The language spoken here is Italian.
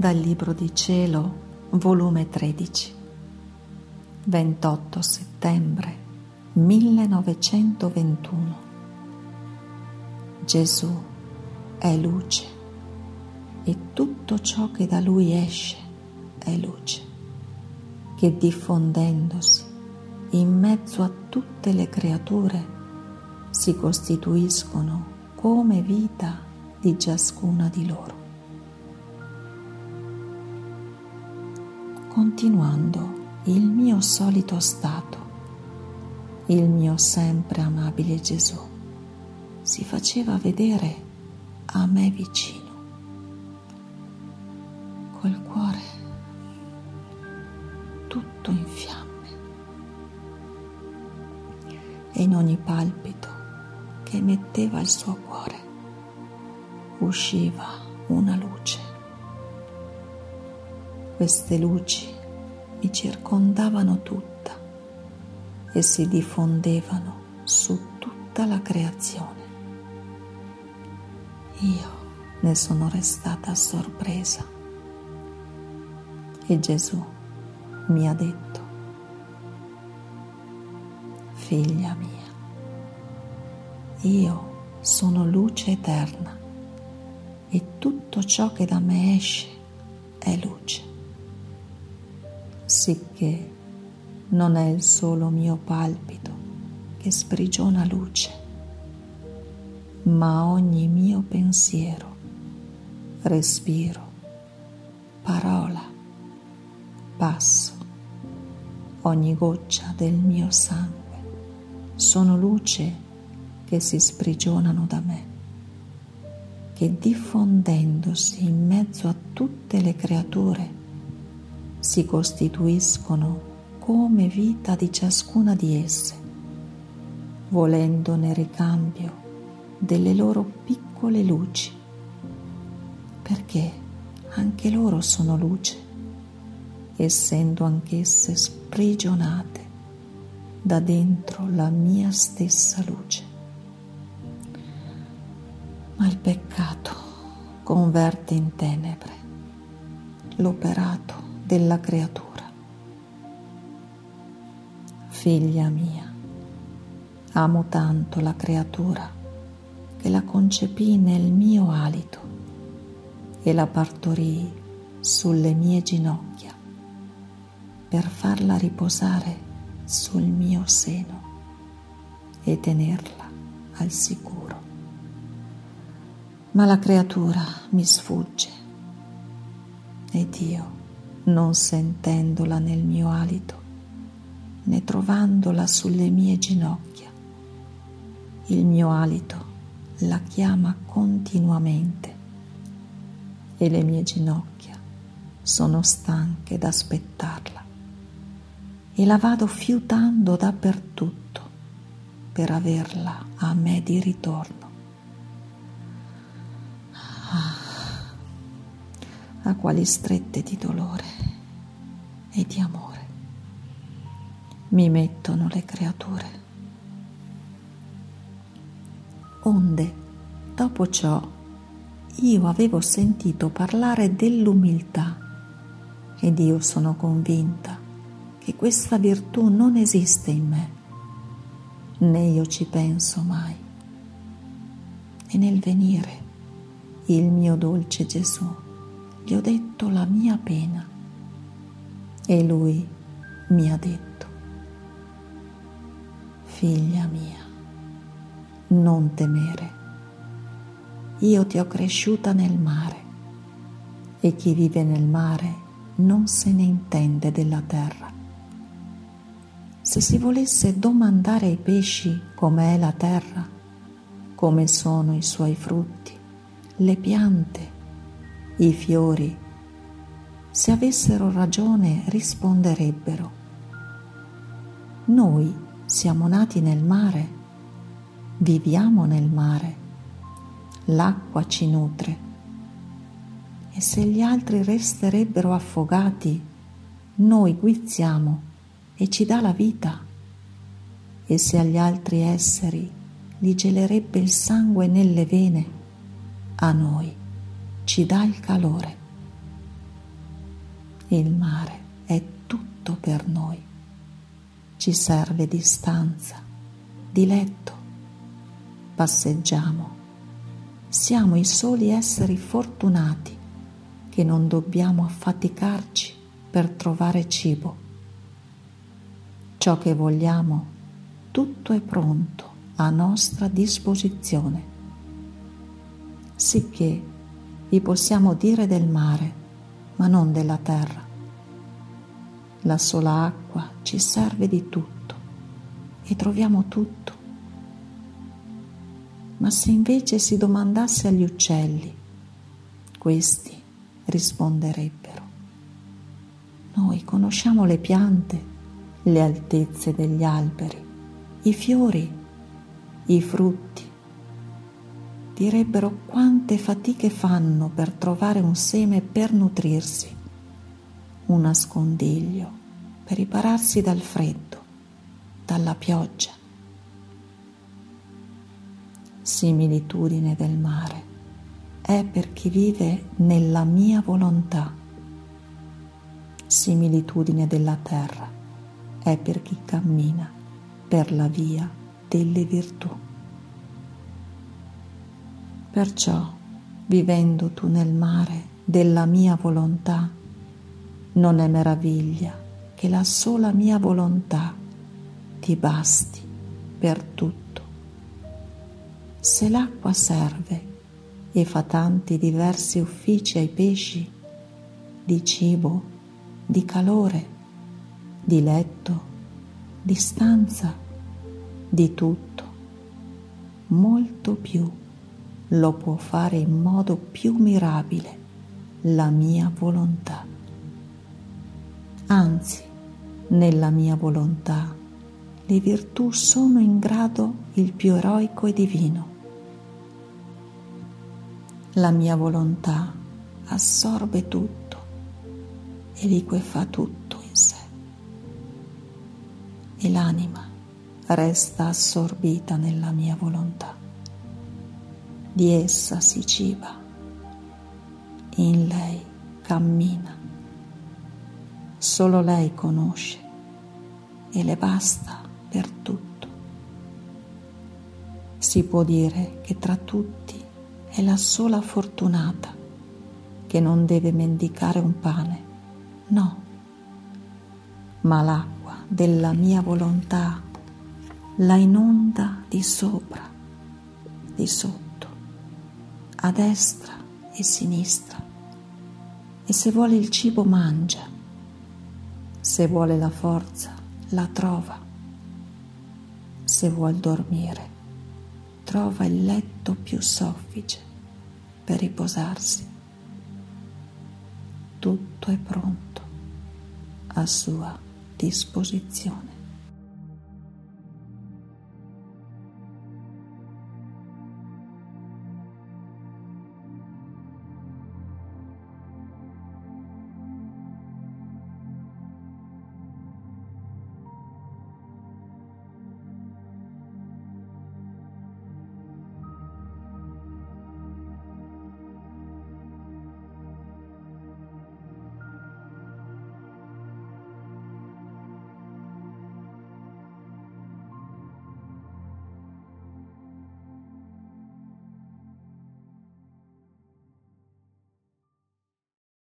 Dal Libro di Cielo, volume 13, 28 settembre 1921. Gesù è luce e tutto ciò che da lui esce è luce, che diffondendosi in mezzo a tutte le creature si costituiscono come vita di ciascuna di loro. Continuando il mio solito stato. Il mio sempre amabile Gesù si faceva vedere a me vicino, col cuore tutto in fiamme e in ogni palpito che metteva il suo cuore usciva una luce queste luci mi circondavano tutta e si diffondevano su tutta la creazione. Io ne sono restata sorpresa e Gesù mi ha detto, figlia mia, io sono luce eterna e tutto ciò che da me esce è luce sicché non è il solo mio palpito che sprigiona luce, ma ogni mio pensiero, respiro, parola, passo, ogni goccia del mio sangue sono luce che si sprigionano da me, che diffondendosi in mezzo a tutte le creature si costituiscono come vita di ciascuna di esse, volendone ricambio delle loro piccole luci, perché anche loro sono luce, essendo anch'esse sprigionate da dentro la mia stessa luce. Ma il peccato converte in tenebre l'operato della creatura. Figlia mia, amo tanto la creatura che la concepì nel mio alito e la partorii sulle mie ginocchia per farla riposare sul mio seno e tenerla al sicuro. Ma la creatura mi sfugge ed io non sentendola nel mio alito, né trovandola sulle mie ginocchia. Il mio alito la chiama continuamente e le mie ginocchia sono stanche d'aspettarla e la vado fiutando dappertutto per averla a me di ritorno. A quali strette di dolore e di amore mi mettono le creature. Onde, dopo ciò, io avevo sentito parlare dell'umiltà ed io sono convinta che questa virtù non esiste in me, né io ci penso mai. E nel venire il mio dolce Gesù gli ho detto la mia pena e lui mi ha detto, figlia mia, non temere, io ti ho cresciuta nel mare e chi vive nel mare non se ne intende della terra. Se si volesse domandare ai pesci com'è la terra, come sono i suoi frutti, le piante, i fiori, se avessero ragione, risponderebbero. Noi siamo nati nel mare, viviamo nel mare, l'acqua ci nutre. E se gli altri resterebbero affogati, noi guizziamo e ci dà la vita. E se agli altri esseri li gelerebbe il sangue nelle vene, a noi ci dà il calore. Il mare è tutto per noi. Ci serve di stanza, di letto. Passeggiamo. Siamo i soli esseri fortunati che non dobbiamo affaticarci per trovare cibo. Ciò che vogliamo, tutto è pronto a nostra disposizione, sicché vi possiamo dire del mare, ma non della terra. La sola acqua ci serve di tutto e troviamo tutto. Ma se invece si domandasse agli uccelli, questi risponderebbero. Noi conosciamo le piante, le altezze degli alberi, i fiori i frutti. Direbbero quante fatiche fanno per trovare un seme per nutrirsi, un nascondiglio per ripararsi dal freddo, dalla pioggia. Similitudine del mare è per chi vive nella mia volontà. Similitudine della terra è per chi cammina per la via delle virtù. Perciò, vivendo tu nel mare della mia volontà, non è meraviglia che la sola mia volontà ti basti per tutto. Se l'acqua serve e fa tanti diversi uffici ai pesci, di cibo, di calore, di letto, di stanza, di tutto, molto più lo può fare in modo più mirabile la mia volontà. Anzi, nella mia volontà le virtù sono in grado il più eroico e divino. La mia volontà assorbe tutto e liquefa tutto in sé. E l'anima resta assorbita nella mia volontà. Di essa si ciba, in lei cammina, solo lei conosce e le basta per tutto. Si può dire che tra tutti è la sola fortunata che non deve mendicare un pane, no, ma l'acqua della mia volontà la inonda di sopra, di sotto, a destra e sinistra. E se vuole il cibo mangia, se vuole la forza la trova, se vuol dormire trova il letto più soffice per riposarsi. Tutto è pronto a sua disposizione.